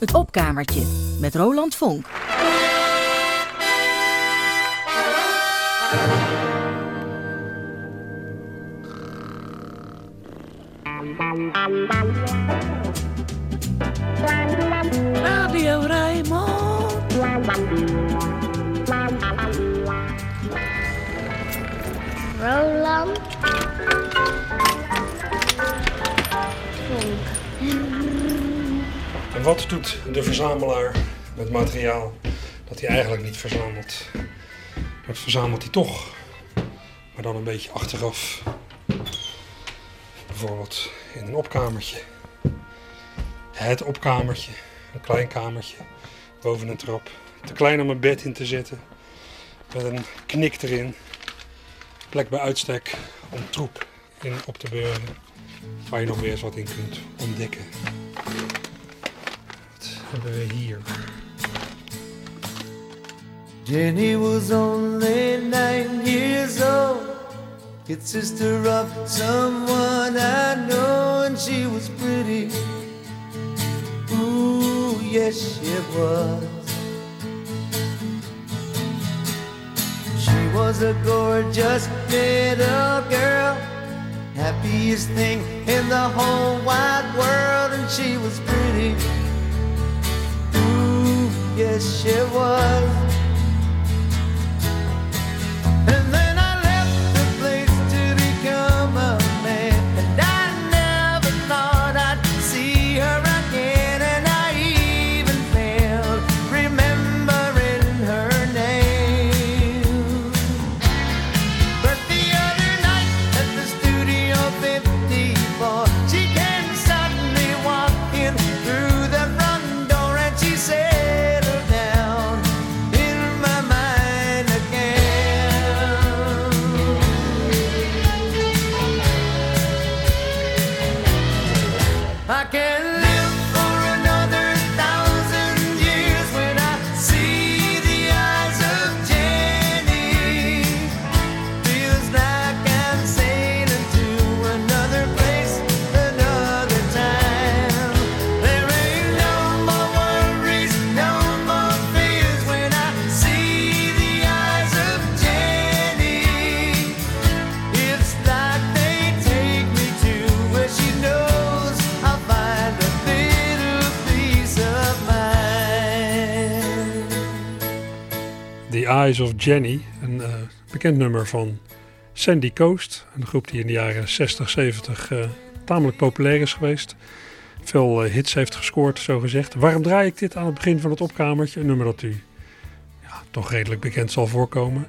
Het opkamertje met Roland Vonk. Radio Rijnmond. Roland. Wat doet de verzamelaar met materiaal dat hij eigenlijk niet verzamelt? Dat verzamelt hij toch, maar dan een beetje achteraf. Bijvoorbeeld in een opkamertje. Het opkamertje, een klein kamertje boven een trap. Te klein om een bed in te zetten, met een knik erin. Plek bij uitstek om troep in op te beuren, waar je nog weer eens wat in kunt ontdekken Jenny was only nine years old. Kid sister of someone I know, and she was pretty. Ooh, yes, she was. She was a gorgeous little girl, happiest thing in the whole wide world, and she was pretty yes, she was. Eyes of Jenny, een eh, bekend nummer van Sandy Coast. Een groep die in de jaren 60, 70 eh, tamelijk populair is geweest. Veel eh, hits heeft gescoord, zo gezegd. Waarom draai ik dit aan het begin van het opkamertje? Een nummer dat u ja, toch redelijk bekend zal voorkomen.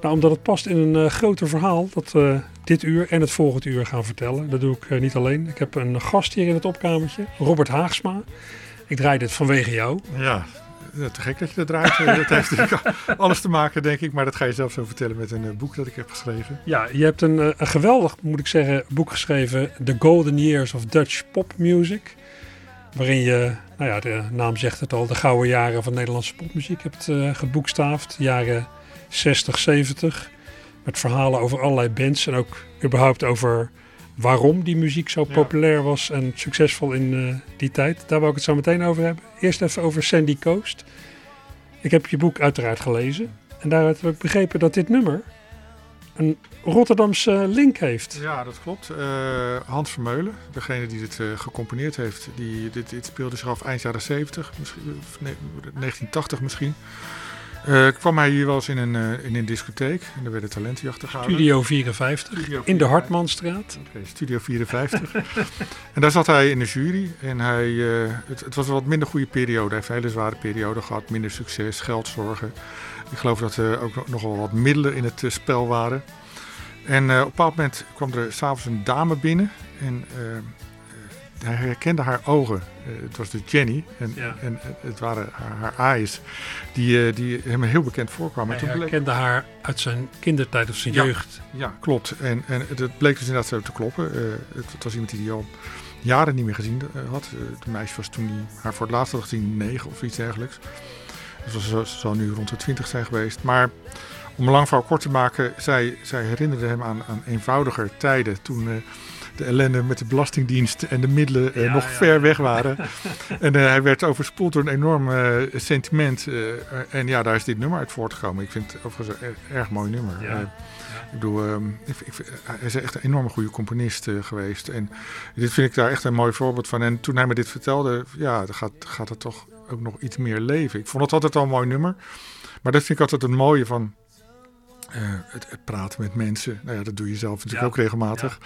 Nou, omdat het past in een groter verhaal dat we dit uur en het volgende uur gaan vertellen. Dat doe ik niet alleen. Ik heb een gast hier in het opkamertje, Robert Haagsma. Ik draai dit vanwege jou. Ja, ja, te gek dat je dat draait. Dat heeft natuurlijk alles te maken, denk ik. Maar dat ga je zelf zo vertellen met een eh, boek dat ik heb geschreven. Ja, je hebt een, eh, een geweldig, moet ik zeggen, boek geschreven. The Golden Years of Dutch Pop Music. Waarin je, nou ja, de naam zegt het al, de gouden jaren van Nederlandse popmuziek hebt eh, geboekstaafd. Jaren 60, 70. Met verhalen over allerlei bands. En ook überhaupt over waarom die muziek zo Ja. populair was en succesvol in eh, die tijd. Daar wil ik het zo meteen over hebben. Eerst even over Sandy Coast. Ik heb je boek uiteraard gelezen. En daaruit heb ik begrepen dat dit nummer een Rotterdamse link heeft. Ja, dat klopt. Eh, Hans Vermeulen, degene die dit eh, gecomponeerd heeft, die, dit, dit speelde zich af eind jaren 70, misschien, of nee, 1980 misschien. Eh, kwam hij hier wel eens in een, eh, in een discotheek en er werden talentenjachten gehouden. Studio 54 Studio in de 54. Hartmanstraat. Oké, Studio 54. en daar zat hij in de jury. En hij, eh, het, het was een wat minder goede periode. Hij heeft een hele zware periode gehad. Minder succes, geldzorgen. Ik geloof dat er ook nog- nogal wat middelen in het spel waren. En op een bepaald moment kwam er s'avonds een dame binnen. En hij herkende haar ogen. Eh, het was dus Jenny. En, Ja. en het waren haar, haar eyes. Die, eh, die hem heel bekend voorkwamen. En Hij toen bleek- herkende haar uit zijn kindertijd of zijn Ja. jeugd. ja, klopt. En, en het- bleek dus inderdaad zo te kloppen. Eh, het, het was iemand die hij al jaren niet meer gezien had. Het meisje was toen hij haar voor het laatst had gezien, negen of iets dergelijks. Dus ze zal- zal nu rond de twintig zijn geweest. Maar om een lang verhaal kort te maken, zij, zij herinnerde hem aan, aan eenvoudiger tijden. Toen, de ellende met de Belastingdienst en de middelen eh, Ja, nog ja. ver weg waren. en eh, hij werd overspoeld door een enorm eh, sentiment. en ja, daar is dit nummer uit voortgekomen. Ik vind het overigens een erg, mooi nummer. Ja. Ik bedoel, ehm, ik, ik, hij is echt een enorme goede componist geweest. En dit vind ik daar echt een mooi voorbeeld van. En toen hij me dit vertelde, ja, dan gaat, gaat het toch ook nog iets meer leven. Ik vond het altijd al een mooi nummer. Maar dat vind ik altijd het mooie van het, het praten met mensen. Nou ja, dat doe je zelf natuurlijk Ja. ook regelmatig.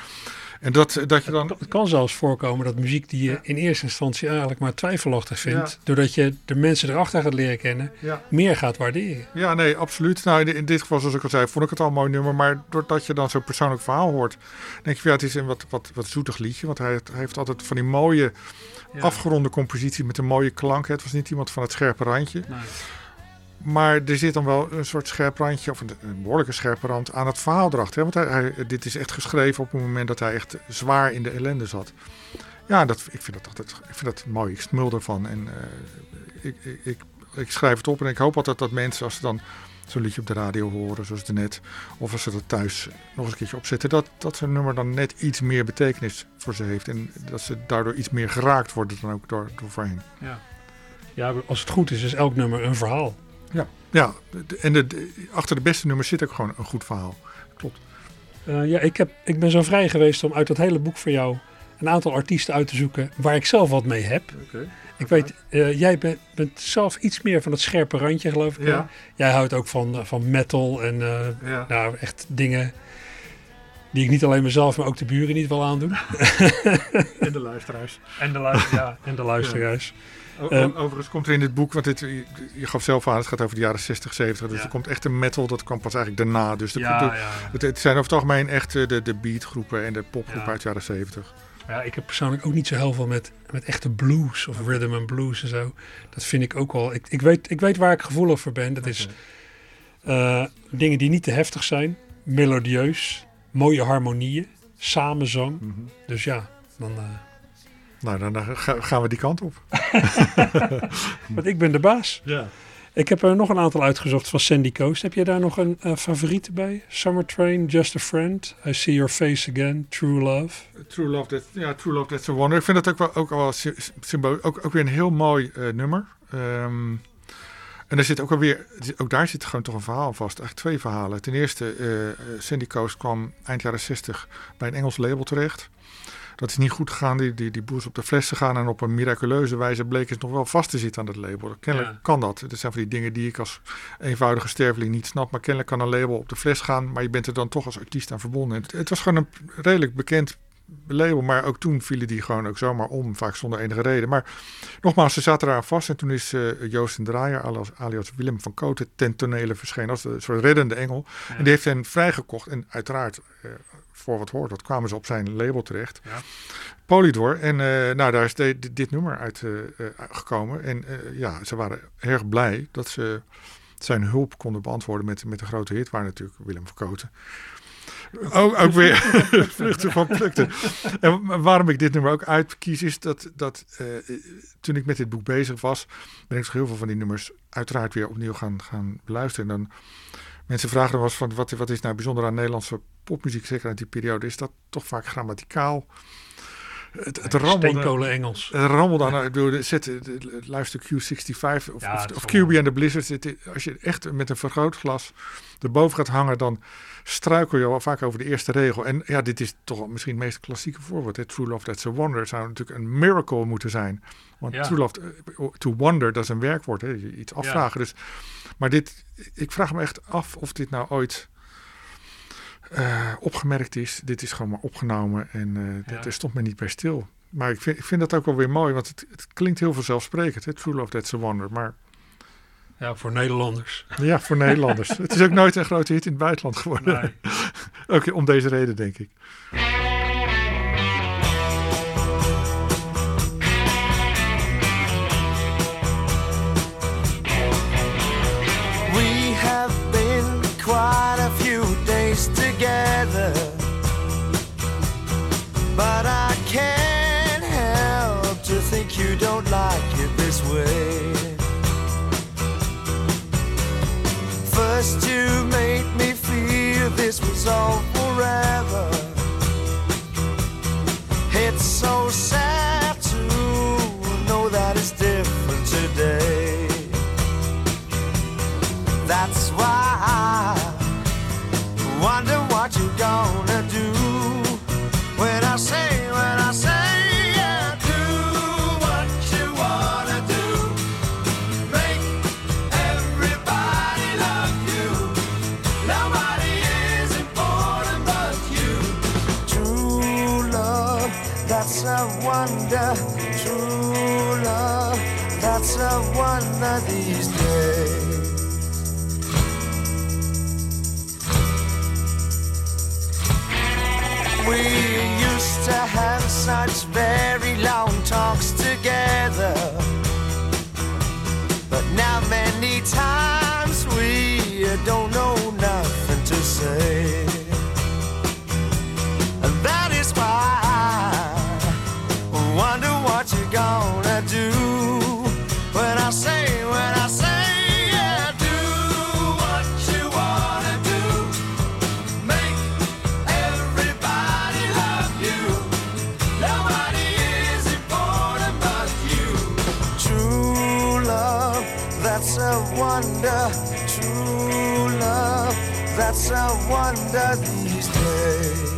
En dat, dat je dan... Het kan zelfs voorkomen dat muziek die je in eerste instantie eigenlijk maar twijfelachtig vindt, doordat je de mensen erachter gaat leren kennen, meer gaat waarderen. Ja, nee, absoluut. Nou, in, in dit geval, zoals ik al zei, vond ik het al een mooi nummer. Maar doordat je dan zo'n persoonlijk verhaal hoort, denk je, ja, het is een wat, wat, wat zoetig liedje. Want hij, heeft- hij heeft altijd van die mooie, afgeronde compositie met een mooie klank. Het was niet iemand van het scherpe randje. Maar er zit dan wel een soort scherp randje, of een, behoorlijke scherpe rand aan het verhaal erachter. hè. Want hij, dit is echt geschreven op het moment dat hij echt zwaar in de ellende zat. Ja, dat, ik vind dat altijd ik vind dat mooi. Ik smul ervan. En eh, ik, ik, ik, ik schrijf het op en ik hoop altijd dat mensen, als ze dan zo'n liedje op de radio horen, zoals net, of als ze dat thuis nog eens een keertje opzetten, dat, dat zo'n nummer dan net iets meer betekenis voor ze heeft. En dat ze daardoor iets meer geraakt worden dan ook door, door voorheen. Ja, als het goed is, is elk nummer een verhaal. Ja, ja en de, de- achter de beste nummers zit ook gewoon een goed verhaal. Klopt. Eh, ja, ik, heb, ik ben zo vrij geweest om uit dat hele boek voor jou een aantal artiesten uit te zoeken waar ik zelf wat mee heb. Ik weet, eh, jij bent, bent zelf iets meer van het scherpe randje, geloof ik. hè? Jij houdt ook van, eh, van metal en Ja. nou, echt dingen die ik niet alleen mezelf, maar ook de buren niet wil aandoen. En de luisteraars. En de, luister, ja, en de luisteraars. Ehm, Overigens komt er in dit boek, want dit, je, je gaf zelf aan, het gaat over de jaren 60, 70. Dus Ja. er komt echt een metal, dat kwam pas eigenlijk daarna. Dus de, Ja, de- ja, ja. Het, het zijn over het algemeen echt eh, de, de beatgroepen en de popgroepen uit de jaren 70. Ja, ik heb persoonlijk ook niet zo heel veel met, met echte blues of rhythm and blues en zo. Dat vind ik ook wel. Ik, ik, weet, ik weet waar ik gevoelig voor ben. Dat is eh, dingen die niet te heftig zijn, melodieus, mooie harmonieën, samenzang. Mhm. Dus ja, dan. eh, Nou, dan, dan ga- gaan we die kant op. want ik ben de baas. Ja. Ik heb er nog een aantal uitgezocht van Sandy Coast. Heb jij daar nog een eh, favoriet bij? Summer Train, Just a Friend, I See Your Face Again, True Love. True Love, that, ja, True Love That's a Wonder. Ik vind dat ook wel, ook wel sy- symbool, ook, ook weer een heel mooi eh, nummer. Ehm, en er zit ook alweer, ook daar zit gewoon toch een verhaal vast. Eigenlijk twee verhalen. Ten eerste, eh, eh, Sandy Coast kwam eind jaren 60 bij een Engels label terecht. Dat is niet goed gegaan. Die, die, die boer is op de fles gegaan en op een miraculeuze wijze bleek het nog wel vast te zitten aan dat label. Kennelijk Ja. kan dat. Dat zijn van die dingen die ik als eenvoudige sterveling niet snap. Maar kennelijk kan een label op de fles gaan, maar je bent er dan toch als artiest aan verbonden. En Het, het was gewoon een redelijk bekend label, maar ook toen vielen die gewoon ook zomaar om, vaak zonder enige reden. Maar nogmaals, ze zaten eraan vast en toen is eh, Joost en Draaier, alias, Willem van Koten, ten tonele verschenen als een soort reddende engel. En die heeft hen vrijgekocht en uiteraard, eh, voor wat hoort, dat kwamen ze op zijn label terecht. Ja. Polydor. En eh, nou, daar is de- de- dit nummer uit gekomen. En ja, ze waren erg blij dat ze zijn hulp konden beantwoorden met, met de grote hit, waar natuurlijk Willem van Koten. Ook, weer vluchten van plukte. En wa- waarom ik dit nummer ook uitkies, is dat, dat eh, toen ik met dit boek bezig was, ben ik toch heel veel van die nummers uiteraard weer opnieuw gaan, gaan beluisteren. En dan, mensen vragen eens van, wat, wat is nou bijzonder aan Nederlandse popmuziek, zeker uit die periode, is dat toch vaak grammaticaal. Het, het rammelde, Steenkolen Engels. het rammelde aan, ik bedoel, de- zet, de- de- luister Q65 of, Ja, of, het QB and the Blizzard. Het- Als je echt met een vergrootglas erboven gaat hangen, dan struikel je wel vaak over de eerste regel. En ja, dit is toch misschien het meest klassieke voorbeeld. Hè? True Love, That's a Wonder zou natuurlijk een miracle moeten zijn. Want Ja. True Love, eh, to wonder, dat is een werkwoord. Hè? Iets afvragen. Dus, maar dit, ik vraag me echt af of dit nou ooit eh, opgemerkt is. Dit is gewoon maar opgenomen en eh Ja. daar stond men niet bij stil. Maar ik vind, ik vind dat ook wel weer mooi, want het, het klinkt heel vanzelfsprekend. Hè? True Love, That's a Wonder. Maar Ja, voor Nederlanders. ja, voor Nederlanders. het is ook nooit een grote hit in het buitenland geworden. Nee. Ook om deze reden, denk ik. But I can't help to think you don't like it this way. First, you made me feel this was all together. Wonder. True love, that's a wonder these days.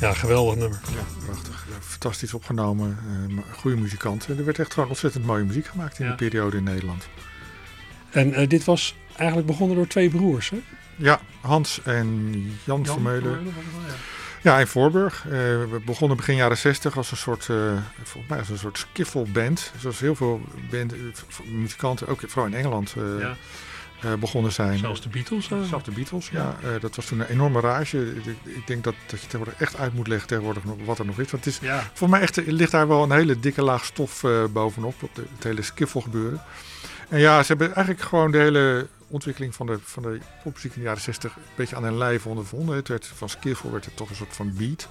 Ja, geweldig nummer. Ja, prachtig. Fantastisch opgenomen. eh, goede muzikanten. Er werd echt gewoon ontzettend mooie muziek gemaakt in Ja. die periode in Nederland. En eh, dit was eigenlijk begonnen door twee broers, hè? Ja, Hans en Jan, Vermeulen. Ja, in Voorburg. Eh, we begonnen begin jaren 60 als een soort, eh, volgens mij als een soort skiffelband. Zoals heel veel band, eh, muzikanten, ook vooral in Engeland, eh, Ja, eh, begonnen zijn. zelfs de Beatles. Zelfs de Beatles, ja. Eh, dat was toen een enorme rage. Ik, ik denk dat, dat je tegenwoordig echt uit moet leggen tegenwoordig nog wat er nog is. Want het is Ja, voor mij echt, er ligt daar wel een hele dikke laag stof eh, bovenop, op de, het hele skiffel gebeuren. En ja, ze hebben eigenlijk gewoon de hele ontwikkeling van de, van de popmuziek in de jaren 60 een beetje aan hun lijf ondervonden. Het werd, van skiffel werd het toch een soort van beat.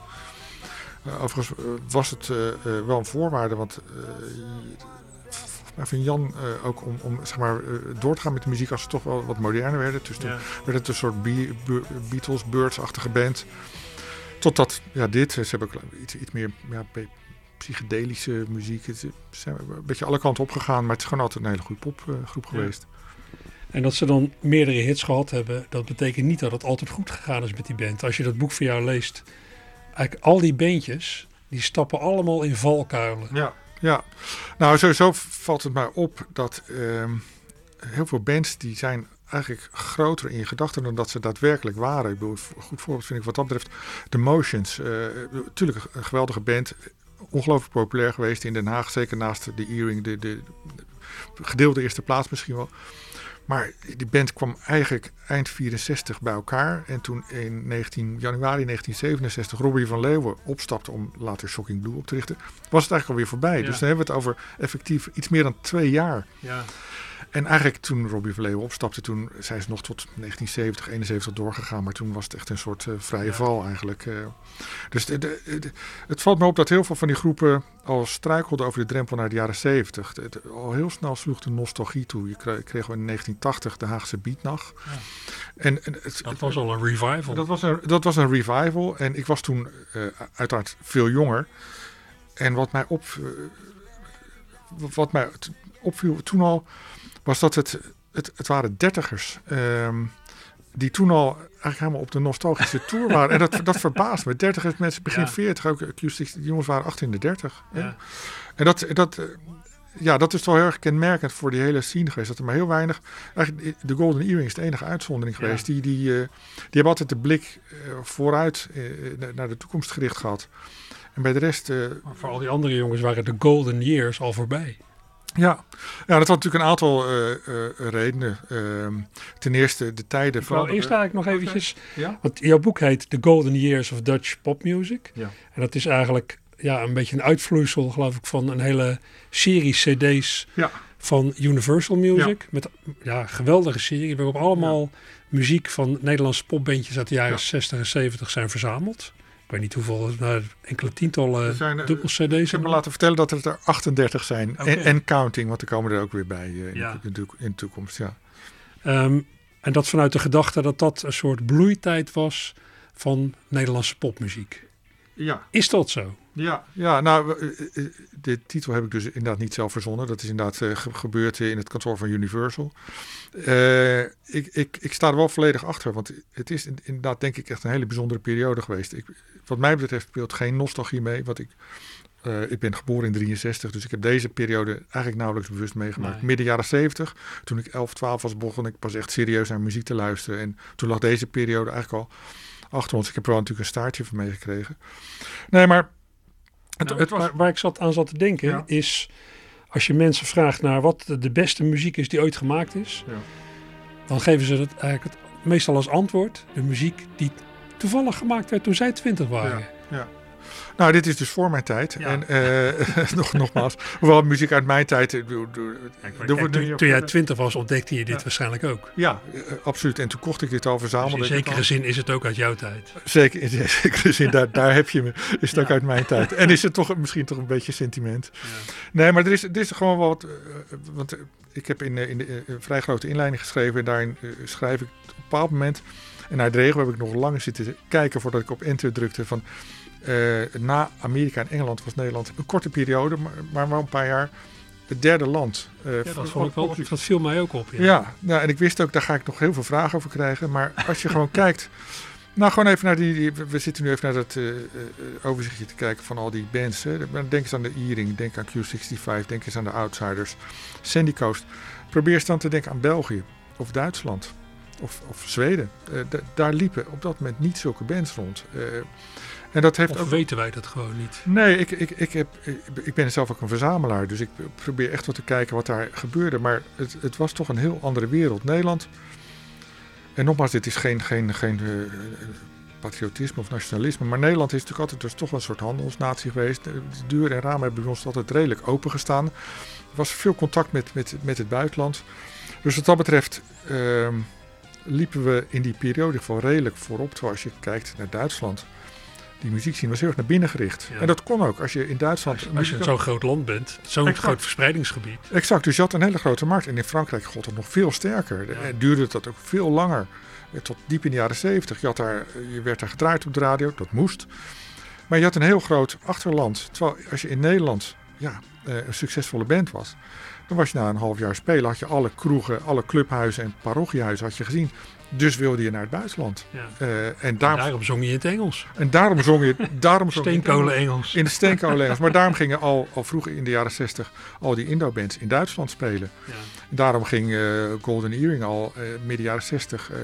Eh, overigens eh, was het eh, wel een voorwaarde, want mij van Jan ook om, om zeg maar, door te gaan met de muziek als ze toch wel wat moderner werden. Dus toen ja. werd het een soort Be- Be- Beatles, Birds-achtige band. Totdat, ja, dit, ze hebben ook iets, iets meer ja, psychedelische muziek. Ze zijn een beetje alle kanten opgegaan, maar het is gewoon altijd een hele goede popgroep Ja. geweest. En dat ze dan meerdere hits gehad hebben, dat betekent niet dat het altijd goed gegaan is met die band. Als je dat boek van jou leest, eigenlijk al die bandjes, die stappen allemaal in valkuilen. Ja. ja, nou sowieso valt het mij op dat ehm, heel veel bands die zijn eigenlijk groter in je gedachten dan dat ze daadwerkelijk waren. Ik bedoel, goed voorbeeld vind ik wat dat betreft The Motions. Natuurlijk een geweldige band, ongelooflijk populair geweest in Den Haag, zeker naast de Earring, de, de gedeelde eerste plaats misschien wel. Maar die band kwam eigenlijk eind 64 bij elkaar. En toen in 19, januari 1967 Robbie van Leeuwen opstapte om later Shocking Blue op te richten, was het eigenlijk alweer voorbij. Ja. Dus dan hebben we het over effectief iets meer dan twee jaar. Ja. En eigenlijk toen Robbie Leeuwen opstapte, toen zijn ze nog tot 1970, 71 doorgegaan. Maar toen was het echt een soort eh, vrije val eigenlijk. eh. dus de, de- de- het valt me op dat heel veel van die groepen al struikelden over de drempel naar de jaren 70. De- de- al heel snel sloeg de nostalgie toe. Je kreeg, kreeg in 1980 de Haagse Beatnacht. Ja. En, en het, Dat was al een revival. dat was een, dat was een revival. En ik was toen eh, uiteraard veel jonger. En wat mij, op, wat mij opviel toen al, was dat het, het, het waren dertigers. ehm, die toen al eigenlijk helemaal op de nostalgische tour waren. En dat, dat verbaast me. Dertigers mensen begin Ja. 40, ook acoustics, die jongens waren 18 in de 30. hè. Ja. En dat, dat, eh, ja, dat is toch heel erg kenmerkend voor die hele scene geweest. Dat er maar heel weinig... Eigenlijk, de Golden Earring is de enige uitzondering Ja. geweest. Die, die, eh, die hebben altijd de blik eh, vooruit eh, na- naar de toekomst gericht gehad. En bij de rest... eh, Maar voor al die andere jongens waren de golden years al voorbij. Ja. ja, dat had natuurlijk een aantal eh, eh, redenen. Ehm, ten eerste de tijden Ik wou eerst eigenlijk nog eventjes, Ja? want jouw boek heet The Golden Years of Dutch Pop Music. Ja. En dat is eigenlijk ja, een beetje een uitvloeisel, geloof ik, van een hele serie cd's Ja. van Universal Music. Met ja, een geweldige serie waarop allemaal muziek van Nederlandse popbandjes uit de jaren Ja. 60 en 70 zijn verzameld. Ik weet niet hoeveel, maar enkele tientallen zijn, eh, dubbel cd's. Ik heb me laten vertellen dat er er 38 zijn. En, en counting, want er komen er ook weer bij eh, in, Ja. de, in de- in de toekomst. Ja. Ehm, en dat vanuit de gedachte dat dat een soort bloeitijd was van Nederlandse popmuziek. Ja. Is dat zo? Ja, ja nou, eh, eh, de titel heb ik dus inderdaad niet zelf verzonnen. Dat is inderdaad eh, ge- gebeurd in het kantoor van Universal. Eh, ik, ik, ik sta er wel volledig achter, want het is in- inderdaad denk ik echt een hele bijzondere periode geweest. Ik, wat mij betreft speelt geen nostalgie mee, want ik, eh, ik ben geboren in 63, dus ik heb deze periode eigenlijk nauwelijks bewust meegemaakt. Nee. Midden jaren 70, toen ik 11, 12 was, begon ik pas echt serieus naar muziek te luisteren. En toen lag deze periode eigenlijk al achter ons. Ik heb er wel natuurlijk een staartje van meegekregen. Nee, maar het, Nou, het was... waar, waar ik zat, aan zat te denken Ja. is... Als je mensen vraagt naar wat de, beste muziek is die ooit gemaakt is... Ja. dan geven ze dat eigenlijk het, meestal als antwoord. De muziek die toevallig gemaakt werd toen zij twintig waren. Ja. Nou, dit is dus voor mijn tijd. Ja. En eh, nog, nogmaals, hoewel muziek uit mijn tijd... eh, Kijk, toen, toen jij twintig was, ontdekte je dit Ja. waarschijnlijk ook. Ja, eh, absoluut. En toen kocht ik dit al, Dus verzamelde in zekere zin is het ook uit jouw tijd. Zeker, in zekere zin, daar, daar heb je me. Is het ook uit mijn tijd. En is het toch misschien toch een beetje sentiment. Nee, maar er is, er is gewoon wat... want ik heb in, in de, vrij grote inleiding geschreven. En daarin schrijf ik op een bepaald moment... En uit de regel heb ik nog lang zitten kijken voordat ik op enter drukte. Van, eh, na Amerika en Engeland was Nederland een korte periode, maar, maar wel een paar jaar het derde land. Eh, Ja, dat, vond ik wel, dat viel mij ook op. Ja. ja, nou, en ik wist ook, daar ga ik nog heel veel vragen over krijgen. Maar als je gewoon kijkt, nou gewoon even naar die, die- we zitten nu even naar dat eh, overzichtje te kijken van al die bands. Hè. Denk eens aan de E-Ring, denk aan Q65, denk eens aan de Outsiders, Sandy Coast. Probeer eens dan te denken aan België of Duitsland of, of Zweden. Eh, da- daar liepen op dat moment niet zulke bands rond. Eh, en dat heeft Of ook weten wij dat gewoon niet? Nee, ik, ik, ik, heb, ik ben zelf ook een verzamelaar, dus ik probeer echt wat te kijken wat daar gebeurde. Maar het, het was toch een heel andere wereld. Nederland, en nogmaals, dit is geen, geen, geen eh, patriotisme of nationalisme, maar Nederland is natuurlijk altijd dus toch een soort handelsnatie geweest. De deuren en ramen hebben bij ons altijd redelijk open gestaan. Er was veel contact met, met, met het buitenland. Dus wat dat betreft ehm, liepen we in die periode geval redelijk voorop. Terwijl als je kijkt naar Duitsland, die muziekscene was heel erg naar binnen gericht. Ja. En dat kon ook. Als je in Duitsland... Als je, als je zo'n groot land bent, zo'n groot verspreidingsgebied. Exact, dus je had een hele grote markt. En in Frankrijk god het nog veel sterker. Ja. En duurde dat ook veel langer. Eh, Tot diep in de jaren zeventig. Je, had daar, eh, je werd daar gedraaid op de radio, dat moest. Maar je had een heel groot achterland. Terwijl als je in Nederland ja, eh, een succesvolle band was... dan was je na een half jaar spelen... had je alle kroegen, alle clubhuizen en parochiehuizen had je gezien. Dus wilde je naar het buitenland. Ja. Eh, en, daarom, Daarom zong je in het Engels. en daarom zong je... Daarom zong Engels. Steenkolen Engels. In de steenkolenlegers. Maar daarom gingen al, al vroeger in de jaren 60 al die Indo-bands in Duitsland spelen. Ja. Daarom ging eh, Golden Earring al eh, midden jaren 60 eh,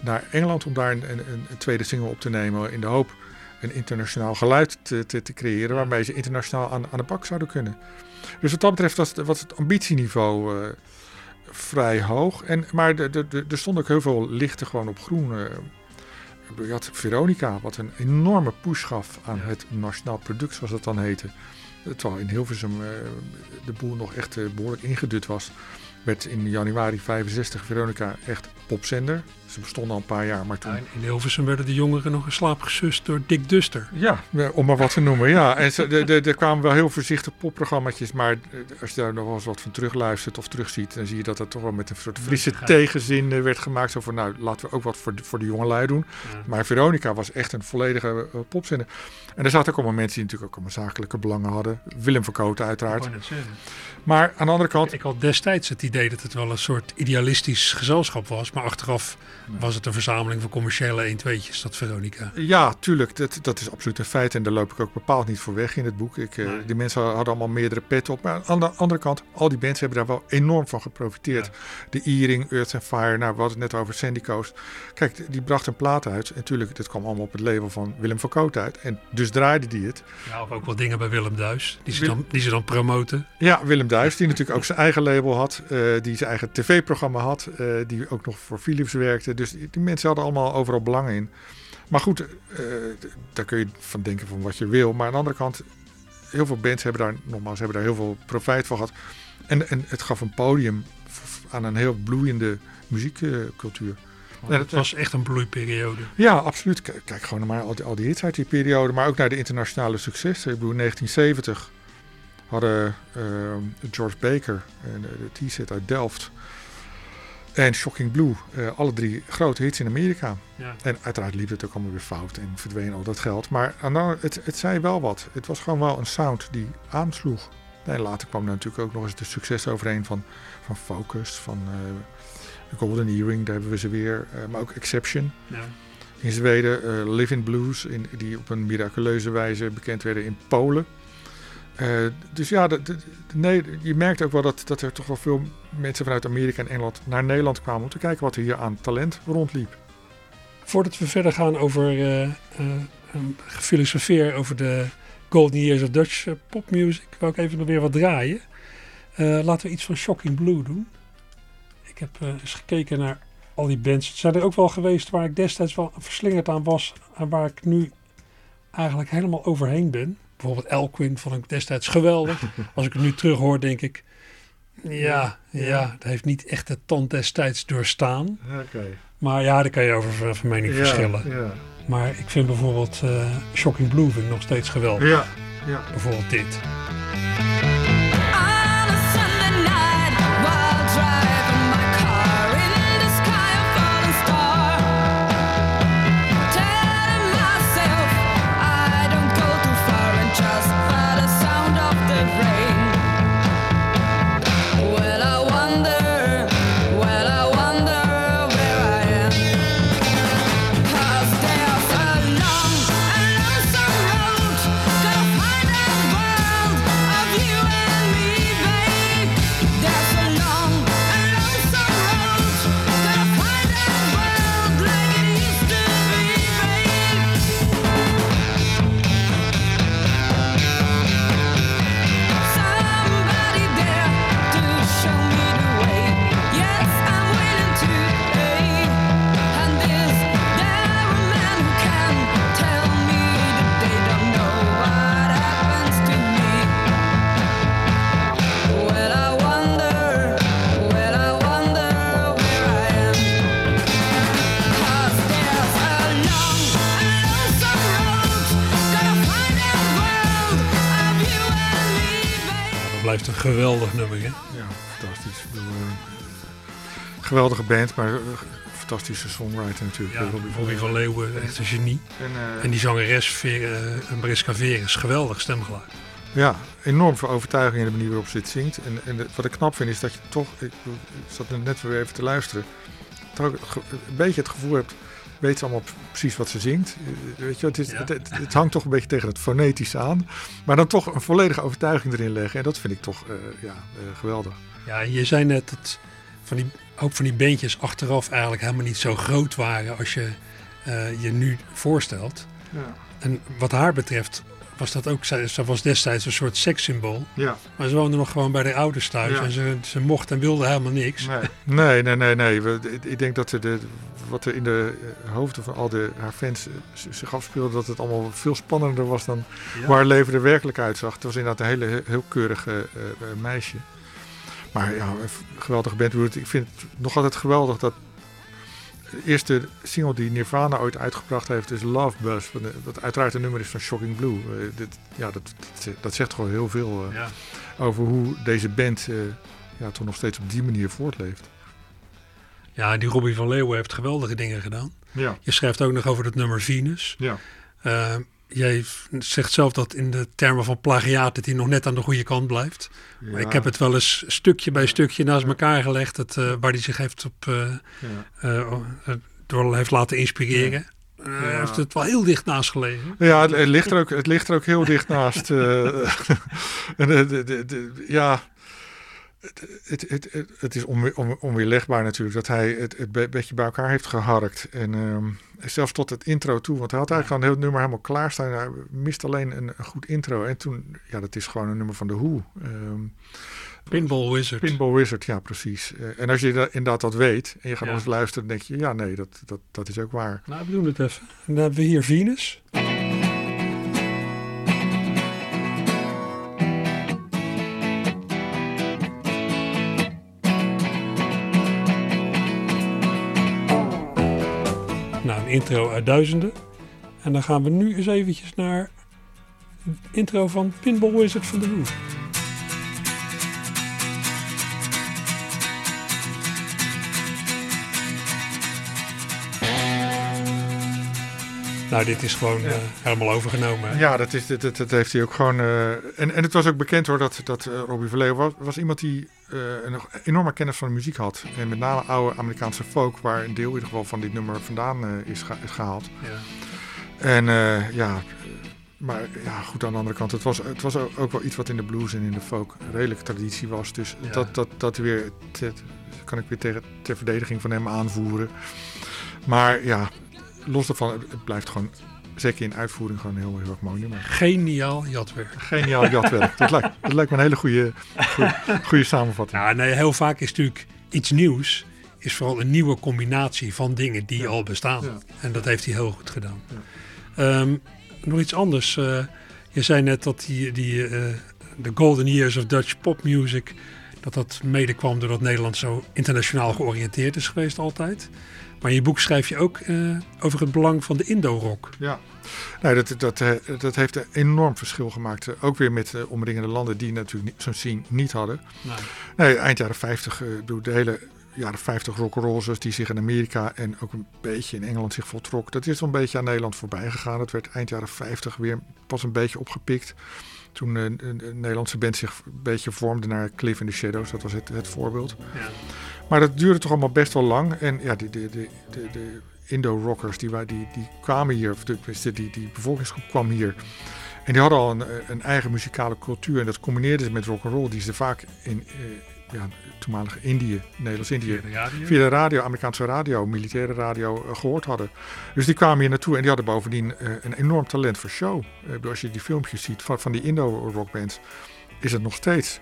naar Engeland om daar een, een, een tweede single op te nemen. In de hoop een internationaal geluid te, te, te creëren waarmee ze internationaal aan, aan de bak zouden kunnen. Dus wat dat betreft was, het- was het ambitieniveau eh, vrij hoog. En, maar er stonden ook heel veel lichten gewoon op groen. eh. Je had Veronica, wat een enorme push gaf aan het nationaal product, zoals dat dan heette. Terwijl in Hilversum eh, de boel nog echt eh, behoorlijk ingedut was. Werd in januari 65 Veronica echt popzender. Ze bestonden al een paar jaar, maar toen... Ja, in Hilversum werden de jongeren nog in slaap gesust door Dick Duster. Ja, om maar wat te noemen. Ja, en er kwamen wel heel voorzichtig popprogramma's, maar eh, als je daar nog wel eens wat van terugluistert of terugziet, dan zie je dat het toch wel met een soort frisse tegenzin eh, werd gemaakt. Zo van, nou, laten we ook wat voor de, voor de jongelui doen. Ja. Maar Veronica was echt een volledige popzender. En er zaten ook allemaal mensen die natuurlijk ook allemaal zakelijke belangen hadden. Willem van Kooten uiteraard. Maar aan de andere kant, Ik had destijds het idee dat het wel een soort idealistisch gezelschap was. Maar achteraf was het een verzameling van commerciële 1 2'tjes, dat Veronica. Ja, tuurlijk. Dat, dat is absoluut een feit. En daar loop ik ook bepaald niet voor weg in het boek. Ik, eh. Die mensen hadden allemaal meerdere petten op. Maar aan de andere kant, al die bands hebben daar wel enorm van geprofiteerd. Ja. De E-Ring, Earth and Fire. Nou, we hadden het net over Sandy Coast. Kijk, die bracht een plaat uit. En natuurlijk, dit kwam allemaal op het label van Willem van Koot uit. En dus draaide die het. Ja, of ook wel dingen bij Willem Duis, die ze dan, die ze dan promoten. Ja, Willem Duis, die natuurlijk ook zijn eigen label had. eh, die zijn eigen tv-programma had. eh, die ook nog voor Philips werkte. Dus die, mensen hadden allemaal overal belangen in. Maar goed, eh, daar kun je van denken van wat je wil. Maar aan de andere kant, heel veel bands hebben daar, nogmaals, hebben daar heel veel profijt van gehad. En, en het gaf een podium aan een heel bloeiende muziekcultuur. Het dat- was echt een bloeiperiode. Ja, absoluut. Kijk gewoon maar al die, al die hits uit die periode, maar ook naar de internationale successen. Ik bedoel, in 1970 hadden ehm, George Baker en eh, de T-set uit Delft en Shocking Blue, eh, alle drie grote hits in Amerika. Ja. En uiteraard liep het ook allemaal weer fout en verdween al dat geld. Maar de andere- het, het zei wel wat. Het was gewoon wel een sound die aansloeg. En later kwam er natuurlijk ook nog eens de succes overheen van, van Focus, van eh, de Golden Earring, daar hebben we ze weer. eh, maar ook Exception Ja. in Zweden, eh Live in Blues, in, die op een miraculeuze wijze bekend werden in Polen. Eh, dus ja, de, de- nee, je merkt ook wel dat, dat er toch wel veel mensen vanuit Amerika en Engeland naar Nederland kwamen om te kijken wat er hier aan talent rondliep. voordat we verder gaan over een gefilosofeer over de Golden Years of Dutch popmusic, wou ik even nog weer wat draaien. Laten we iets van Shocking Blue doen. Ik heb eens gekeken naar al die bands. Het zijn er ook wel geweest waar ik destijds wel verslingerd aan was en waar ik nu eigenlijk helemaal overheen ben. Bijvoorbeeld Elquin vond ik destijds geweldig. Als ik het nu terug hoor, denk ik, ja, ja, het heeft niet echt de tand destijds doorstaan. Maar ja, daar kan je over van mening verschillen. Ja, Maar ik vind bijvoorbeeld eh, Shocking Blue vind ik nog steeds geweldig. ja. ja. Bijvoorbeeld dit. Geweldige band, maar eh, fantastische songwriter natuurlijk. Ja, eh, Robbie Robbie van Leeuwen, echt een genie. En, eh, En die zangeres, Ver, eh, Mariska Veres, geweldig stemgeluid. Ja, enorm veel overtuiging in de manier waarop ze het zingt. En, en de- wat ik knap vind is dat je toch, ik, zat er net weer even te luisteren, toch een beetje het gevoel hebt, weet ze allemaal precies wat ze zingt. Weet je, het, is, Ja. het, het, het hangt toch een beetje tegen het fonetische aan, maar dan toch een volledige overtuiging erin leggen. En dat vind ik toch eh, ja, eh, geweldig. Ja, je zei net dat van die, ook van die bandjes achteraf eigenlijk helemaal niet zo groot waren als je eh, je nu voorstelt. Ja. En wat haar betreft was dat ook, ze was destijds een soort sekssymbool. Ja. Maar ze woonde nog gewoon bij de ouders thuis Ja. en ze, ze mocht en wilde helemaal niks. Nee, nee, nee, nee. nee. We- ik- ik denk dat de, de, wat er in de eh, hoofden van al de, haar fans eh, zich afspeelde, dat het allemaal veel spannender was dan haar leven er werkelijk uitzag. Het was inderdaad een hele he- heel keurige meisje. Maar ja, geweldige band. Ik vind het nog altijd geweldig dat de eerste single die Nirvana ooit uitgebracht heeft is Love Buzz. Wat, Wat uiteraard een nummer is van Shocking Blue. Eh, dit, ja, dat, dat, dat zegt gewoon heel veel eh, Ja. over hoe deze band eh, ja, toch nog steeds op die manier voortleeft. ja, die Robbie van Leeuwen heeft geweldige dingen gedaan. Ja, Je schrijft ook nog over het nummer Venus. ja. Jij zegt zelf dat in de termen van plagiaat dat hij nog net aan de goede kant blijft. Maar ik heb het wel eens stukje bij stukje naast elkaar gelegd. Het, eh, waar hij zich heeft op, eh, door heeft laten inspireren. Hij heeft het wel heel dicht naast gelegen. Ja, het, het ligt er ook, het ligt er ook heel dicht naast. en, de, de, de, de- ja, het, het, het, is onwe- on- onweerlegbaar natuurlijk dat hij het, het be- beetje bij elkaar heeft geharkt. En ehm, zelfs tot het intro toe, want hij had eigenlijk al een heel nummer helemaal klaarstaan. Hij mist alleen een, een goed intro. En toen, ja, dat is gewoon een nummer van de Who. Ehm, Pinball Wizard. Pinball Wizard, ja, precies. Eh, en als je da- inderdaad dat weet en je gaat Ja. eens luisteren, dan denk je, ja, nee, dat, dat, dat is ook waar. Nou, we doen het even. En dan hebben we hier Venus. Intro uit duizenden. En dan gaan we nu eens eventjes naar de intro van Pinball Wizard van de Who. Nou, dit is gewoon eh, helemaal overgenomen. Ja, dat, is, dat, dat, dat heeft hij ook gewoon. eh, en, en het was ook bekend hoor dat, dat eh, Robbie Verleeuwen was, was iemand die een enorme kennis van de muziek had. En met name oude Amerikaanse folk, waar een deel in ieder geval van dit nummer vandaan eh, is, is gehaald. Ja. En eh, ja, eh, maar ja, goed aan de andere kant, het was, het was ook wel iets wat in de blues en in de folk een redelijke traditie was. Dus Ja. dat, dat, dat weer, te- kan ik weer tegen, ter verdediging van hem aanvoeren. Maar ja, los daarvan, het blijft gewoon, zeker in uitvoering, gewoon heel, heel erg mooi nummer. Geniaal jatwerk. Geniaal jatwerk. dat, lijkt, dat lijkt me een hele goede, goede, goede samenvatting. Ja, nee, heel vaak is natuurlijk iets nieuws. Is vooral een nieuwe combinatie van dingen die al bestaan. Ja. En dat heeft hij heel goed gedaan. Ehm, nog iets anders. eh, je zei net dat die, die, eh, de Golden Years of Dutch Pop Music. Dat dat mede kwam doordat Nederland zo internationaal georiënteerd is geweest altijd. Maar in je boek schrijf je ook eh, over het belang van de Indo-rock. Ja, nee, dat, dat, eh, dat heeft een enorm verschil gemaakt. Eh, Ook weer met eh, omringende landen die natuurlijk zo'n scene niet hadden. Nee, eind jaren 50, eh, ik bedoel, de hele jaren 50 rock'n'roll zoals die zich in Amerika en ook een beetje in Engeland zich voltrok. Dat is een beetje aan Nederland voorbij gegaan. Het werd eind jaren 50 weer pas een beetje opgepikt. Toen eh, een, een Nederlandse band zich een beetje vormde naar Cliff in the Shadows. Dat was het, het voorbeeld. Maar dat duurde toch allemaal best wel lang. En ja, de, de, de, de Indo-rockers die, die, die kwamen hier, of de, die, die bevolkingsgroep kwam hier. En die hadden al een, een eigen muzikale cultuur. En dat combineerden ze met rock'n'roll, die ze vaak in eh, ja, toenmalige Indië, Nederlands-Indië, via de radio, Amerikaanse radio, militaire radio eh, gehoord hadden. Dus die kwamen hier naartoe en die hadden bovendien eh, een enorm talent voor show. Eh, als je die filmpjes ziet van, van die Indo-rockbands, is het nog steeds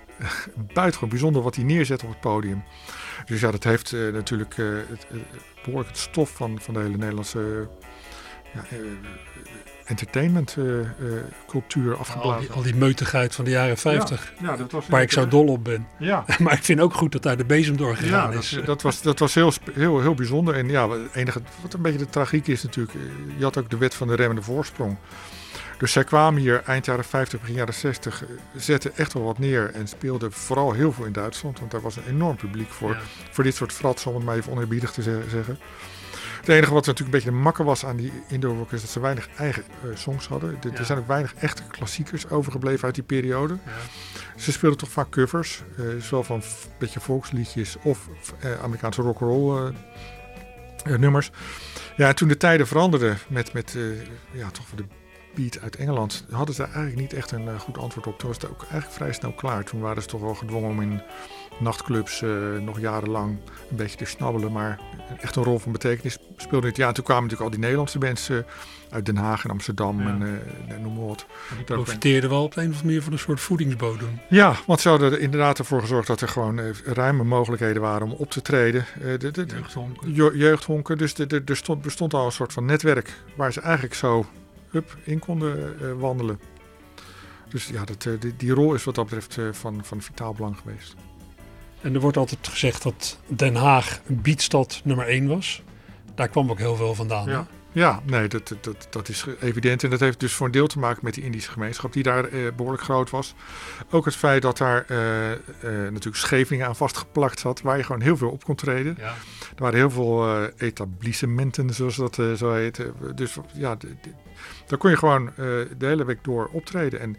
buitengewoon bijzonder wat die neerzet op het podium. Dus ja, dat heeft natuurlijk het, eh, behoorlijk het stof van, van de hele Nederlandse ja, eh, entertainment eh, eh, cultuur Al afgeblazen. die, al die meutigheid van de jaren 50. Ja, dat was Waar ik zo dol op ben. Ja, Maar ik vind ook goed dat daar de bezem door ja gegaan dat, is. dat was, dat was heel, heel, heel bijzonder. En ja, het enige, wat een beetje de tragiek is natuurlijk, eh, je had ook de wet van de remmende voorsprong. Dus zij kwamen hier eind jaren 50, begin jaren 60, eh, zetten echt wel wat neer en speelden vooral heel veel in Duitsland. Want daar was een enorm publiek voor, Ja. voor dit soort fratsen, om het maar even oneerbiedig te ze- zeggen. Het enige wat natuurlijk een beetje de makker was aan die Indo-rock is dat ze weinig eigen eh, songs hadden. Er- Ja. Er zijn ook weinig echte klassiekers overgebleven uit die periode. Ja. Ze speelden toch vaak covers, eh, zowel van een beetje volksliedjes of eh, Amerikaanse rock'n'roll nummers. Ja, en toen de tijden veranderden met, met ja, toch de beat uit Engeland, hadden ze daar eigenlijk niet echt een goed antwoord op. Toen was het ook eigenlijk vrij snel klaar. Toen waren ze toch wel gedwongen om in nachtclubs eh, nog jarenlang een beetje te snabbelen, maar echt een rol van betekenis speelde niet. Ja, en toen kwamen natuurlijk al die Nederlandse eh, uit Den Haag en Amsterdam Ja. en eh, noem maar wat. Die profiteerden wel op een of andere manier van een soort voedingsbodem. Ja, want ze hadden er inderdaad ervoor gezorgd dat er gewoon eh, ruime mogelijkheden waren om op te treden. De, de, de- je- jeugdhonken, dus de- er stond, bestond al een soort van netwerk waar ze eigenlijk zo hup, in konden wandelen. Dus ja, dat, die, die rol is wat dat betreft van, van vitaal belang geweest. En er wordt altijd gezegd dat Den Haag een beatstad nummer 1 was. Daar kwam ook heel veel vandaan. Ja, ja nee, dat, dat- dat, is evident. En dat heeft dus voor een deel te maken met die Indische gemeenschap, die daar eh, behoorlijk groot was. Ook het feit dat daar eh, eh, natuurlijk Scheveningen aan vastgeplakt zat, waar je gewoon heel veel op kon treden. Ja. Er waren heel veel eh, etablissementen, zoals dat eh, zo heet. Dus ja, daar kon je gewoon eh, de hele week door optreden. En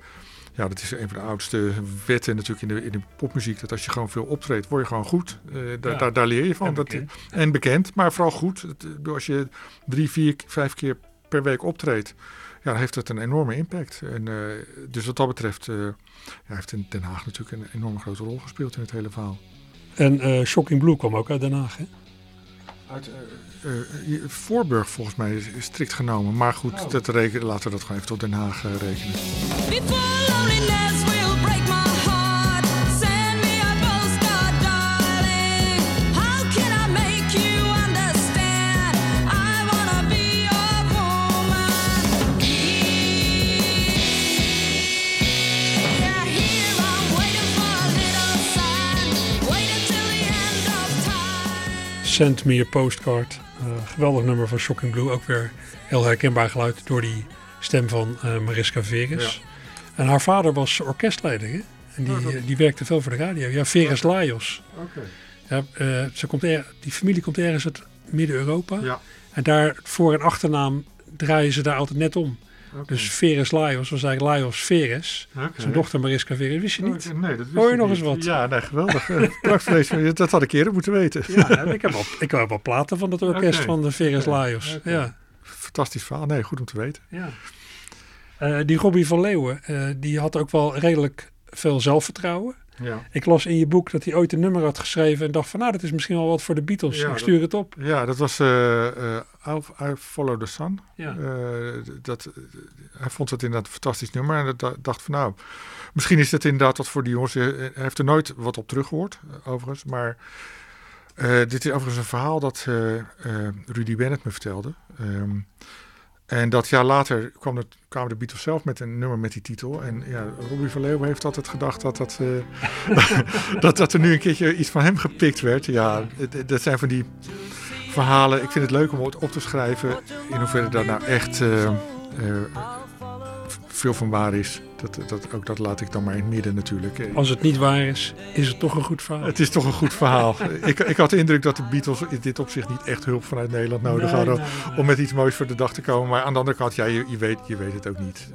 ja, dat is een van de oudste wetten natuurlijk in de, in de popmuziek. Dat als je gewoon veel optreedt, word je gewoon goed. Eh, daar, Ja. daar, daar leer je van. En Dat- bekend. en bekend, maar vooral goed. Eh, Als je drie, vier, vijf keer per week optreedt, ja, dan heeft het een enorme impact. En, eh, dus wat dat betreft eh, ja, heeft in Den Haag natuurlijk een enorme grote rol gespeeld in het hele verhaal. En eh, Shocking Blue kwam ook uit Den Haag. Hè? Uit eh, eh, Voorburg volgens mij is, is strikt genomen. Maar goed, dat rekenen, laten we dat gewoon even tot Den Haag eh, rekenen. Before loneliness will break my heart, send me a postcard, geweldig nummer van Shocking Blue. Ook weer heel herkenbaar geluid door die stem van eh, Mariska Veres. En haar vader was orkestleider. Hè? En die, eh, die werkte veel voor de radio. Ja, Veres Lajos. Oké. Ja, eh, ze komt er, die familie komt ergens uit Midden-Europa. Ja. En daar voor- en achternaam draaien ze daar altijd net om. Dus Veres Lajos was eigenlijk Lajos Veres. Zijn dochter Mariska Veres. Wist je niet? Nee, dat wist Hoor je nog niet. eens wat? Ja, nee, geweldig. Eh, Prachtig deze- dat had ik eerder moeten weten. Ja, ik heb wel, ik heb wel platen van het orkest van de Veres Lajos. Ja. Fantastisch verhaal. Nee, goed om te weten. Ja. Eh, die Robbie van Leeuwen, eh, die had ook wel redelijk veel zelfvertrouwen. Ja. Ik las in je boek dat hij ooit een nummer had geschreven en dacht van nou, dat is misschien wel wat voor de Beatles. Ja, ik dat- stuur het op. Ja, dat was eh eh, I, Follow the Sun. Ja. Eh, dat, hij vond het inderdaad een fantastisch nummer. En dat dacht van nou, misschien is het inderdaad wat voor die jongens. Hij heeft er nooit wat op teruggehoord, eh, overigens. Maar dit is overigens een verhaal dat Rudy Bennett me vertelde. Ehm, en dat jaar later kwam de Beatles zelf met een nummer met die titel. En ja, Robbie van Leeuwen heeft altijd gedacht dat dat, eh, dat, dat er nu een keertje iets van hem gepikt werd. Ja, dat zijn van die verhalen. Ik vind het leuk om het op te schrijven. In hoeverre daar nou echt eh, eh, veel van waar is. Dat, dat, ook dat laat ik dan maar in het midden natuurlijk. Als het niet waar is, is het toch een goed verhaal. Het is toch een goed verhaal. ik, ik had de indruk dat de Beatles in dit opzicht niet echt hulp vanuit Nederland nodig Nee, hadden. nee. Om met iets moois voor de dag te komen. Maar aan de andere kant, ja, je, je, weet, je weet het ook niet.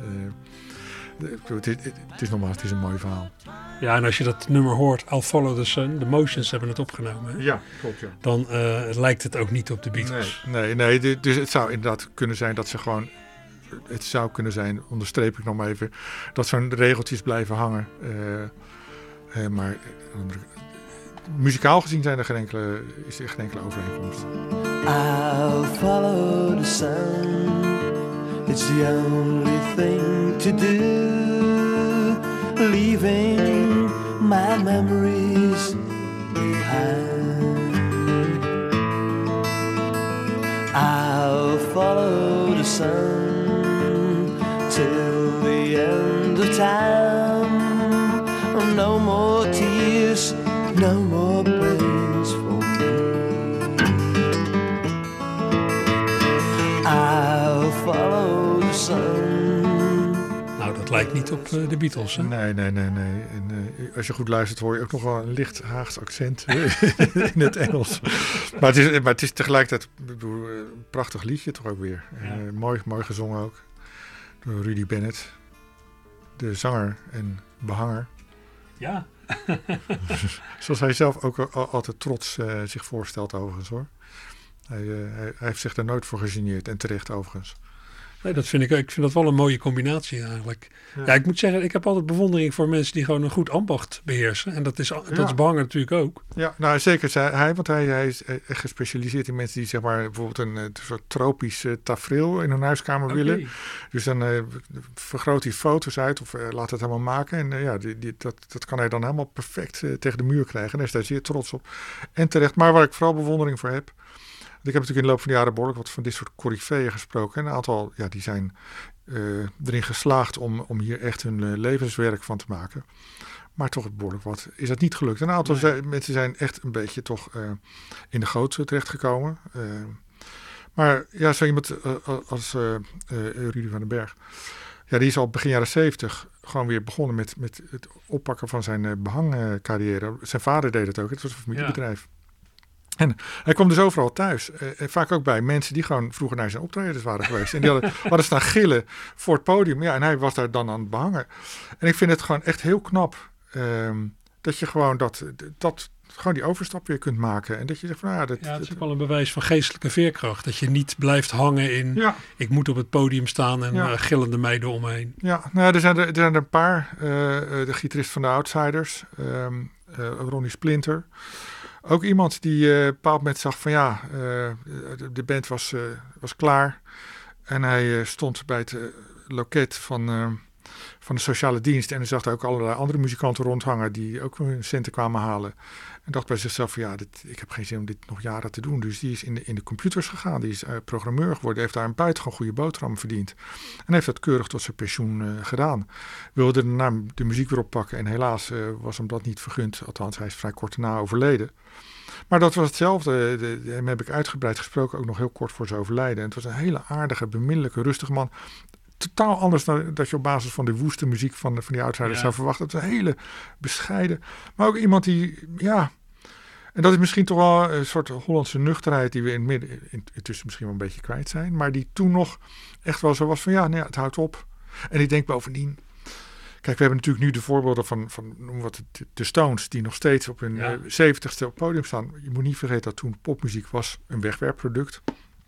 Bedoel, het, is- het is nogmaals, het is een mooi verhaal. Ja, en als je dat nummer hoort, I'll Follow the Sun, de Motions hebben het opgenomen. hè, Ja, klopt ja. Dan eh, lijkt het ook niet op de Beatles. Nee, nee, nee. du- Dus het zou inderdaad kunnen zijn dat ze gewoon. Het zou kunnen zijn, onderstreep ik nog maar even, dat zo'n regeltjes blijven hangen. Eh, eh, maar eh, muzikaal gezien zijn er geen enkele, is er geen enkele overeenkomst. I'll follow the sun. It's the only thing to do. Leaving my memories behind. I'll follow the sun till the end of time. No more tears, no more pains for me. I'll follow the sun. Nou, dat lijkt niet op eh, de Beatles. Hè? Nee, nee, nee, nee. En, eh, als je goed luistert hoor je ook nog wel een licht Haags accent in het Engels. Maar het is, maar het is tegelijkertijd bedoel, eh, een prachtig liedje toch ook weer. Ja. Eh, mooi, mooi gezongen ook. Door Rudy Bennett. De zanger en behanger. Ja. Zoals hij zelf ook al- al- altijd trots eh, zich voorstelt overigens hoor. Hij, eh, hij, hij heeft zich daar nooit voor gegeneerd en terecht overigens. Nee, dat vind ik, ik vind dat wel een mooie combinatie eigenlijk. Ja. ik moet zeggen, ik heb altijd bewondering voor mensen die gewoon een goed ambacht beheersen. En dat is, dat Ja. is behangen natuurlijk ook. Ja, nou zeker. zei Hij, want hij, hij is eh, echt gespecialiseerd in mensen die zeg maar bijvoorbeeld een, eh, soort tropisch eh, tafereel in hun huiskamer willen. Dus dan vergroot hij foto's uit of laat het helemaal maken. En ja, die, die, dat, dat kan hij dan helemaal perfect tegen de muur krijgen. En daar is hij zeer trots op. En terecht. Maar waar ik vooral bewondering voor heb. Ik heb natuurlijk in de loop van de jaren behoorlijk wat van dit soort coryfeeën gesproken. En een aantal, ja, die zijn eh, erin geslaagd om, om hier echt hun eh, levenswerk van te maken. Maar toch behoorlijk wat is dat niet gelukt. Een aantal Nee. zijn- mensen zijn echt een beetje toch eh, in de goot terechtgekomen. Maar ja, zo iemand als Rudy van den Berg. Ja, die is al begin jaren zeventig gewoon weer begonnen met, met het oppakken van zijn eh, behangcarrière. Zijn vader deed het ook. Het was een familiebedrijf. En hij kwam dus overal thuis. eh, en vaak ook bij mensen die gewoon vroeger naar zijn optredens waren geweest. En die hadden, hadden staan gillen voor het podium. Ja, en hij was daar dan aan het behangen. En ik vind het gewoon echt heel knap ehm, dat je gewoon dat, dat, gewoon die overstap weer kunt maken. En dat je zegt van, nou ja, dat, Ja, het is ook wel een bewijs van geestelijke veerkracht. Dat je niet blijft hangen in, ja, ik moet op het podium staan en Ja. eh, gillende meiden om me heen. Ja, nou, er, zijn er, er zijn er een paar. eh, eh, de gitarist van de Outsiders, ehm, eh, Ronnie Splinter. Ook iemand die eh, op een bepaald moment zag van ja, eh, de, band was, eh, was klaar. En hij eh, stond bij het eh, loket van, eh, van de sociale dienst. En hij zag daar ook allerlei andere muzikanten rondhangen die ook hun centen kwamen halen. En dacht bij zichzelf van ja, dit, ik heb geen zin om dit nog jaren te doen. Dus die is in de, in de computers gegaan. Die is eh, programmeur geworden. Heeft daar een buitengewoon goede boterham verdiend. En heeft dat keurig tot zijn pensioen eh, gedaan. Wilde daarna de muziek weer oppakken. En helaas eh, was hem dat niet vergund. Althans, hij is vrij kort daarna overleden. Maar dat was hetzelfde. De, hem heb ik uitgebreid gesproken, ook nog heel kort voor zijn overlijden. En het was een hele aardige, beminnelijke, rustige man. Totaal anders dan dat je op basis van de woeste muziek van, van die outsiders Ja. zou verwachten. Het was een hele bescheiden. Maar ook iemand die, ja... En dat is misschien toch wel een soort Hollandse nuchterheid die we in het midden, in- intussen misschien wel een beetje kwijt zijn. Maar die toen nog echt wel zo was van ja, nou ja het houdt op. En ik denk bovendien, Kijk, we hebben natuurlijk nu de voorbeelden van, van noem wat, de- Stones, die nog steeds op hun Ja. eh, zeventigste op het podium staan. Je moet niet vergeten dat toen popmuziek was een wegwerpproduct.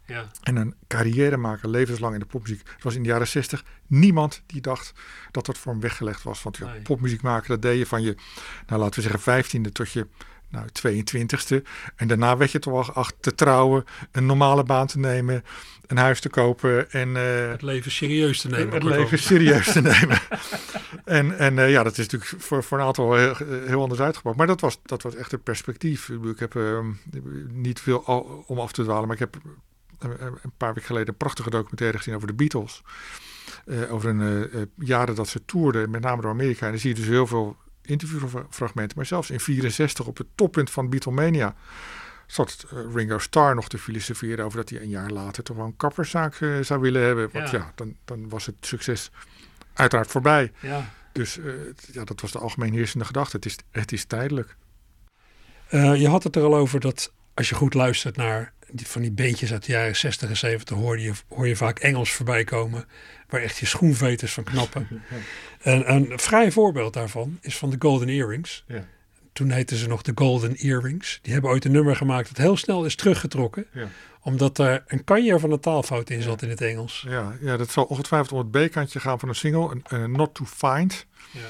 Ja. En een carrière maken, levenslang in de popmuziek. Het was in de jaren 60 niemand die dacht dat dat voor hem weggelegd was. Want ja, Nee. popmuziek maken, dat deed je van je, nou laten we zeggen, vijftiende tot je nou, 22ste. En daarna werd je toch wel geacht te trouwen, een normale baan te nemen, een huis te kopen en eh, Het leven serieus te nemen. het leven serieus te nemen. en en eh, ja, dat is natuurlijk voor, voor een aantal heel, heel anders uitgepakt. Maar dat was, dat was echt een perspectief. Ik, heb eh, niet veel om af te dwalen, maar ik heb een paar weken geleden een prachtige documentaire gezien over de Beatles. Eh, over een eh, eh, jaren dat ze toerden, met name door Amerika. En dan zie je dus heel veel interviewfragmenten. Maar zelfs in 64 op het toppunt van Beatlemania zat Ringo Starr nog te filosoferen over dat hij een jaar later toch wel een kapperszaak zou willen hebben. Want Ja. ja, dan, dan was het succes uiteraard voorbij. Ja. Dus eh, ja, dat was de algemeen heersende gedachte. Het is, het is tijdelijk. Eh, je had het er al over dat als je goed luistert naar die, van die beentjes uit de jaren 60 en 70, hoor je, hoor je vaak Engels voorbij komen, waar echt je schoenveters van knappen. en een vrij voorbeeld daarvan is van de Golden Earrings. Ja. Toen heten ze nog de Golden Earrings. Die hebben ooit een nummer gemaakt dat heel snel is teruggetrokken, Ja. omdat er een kanjer van een taalfout in zat in het Engels. Ja, ja, dat zal ongetwijfeld om het B-kantje gaan van een single, een, een Not to Find. Ja.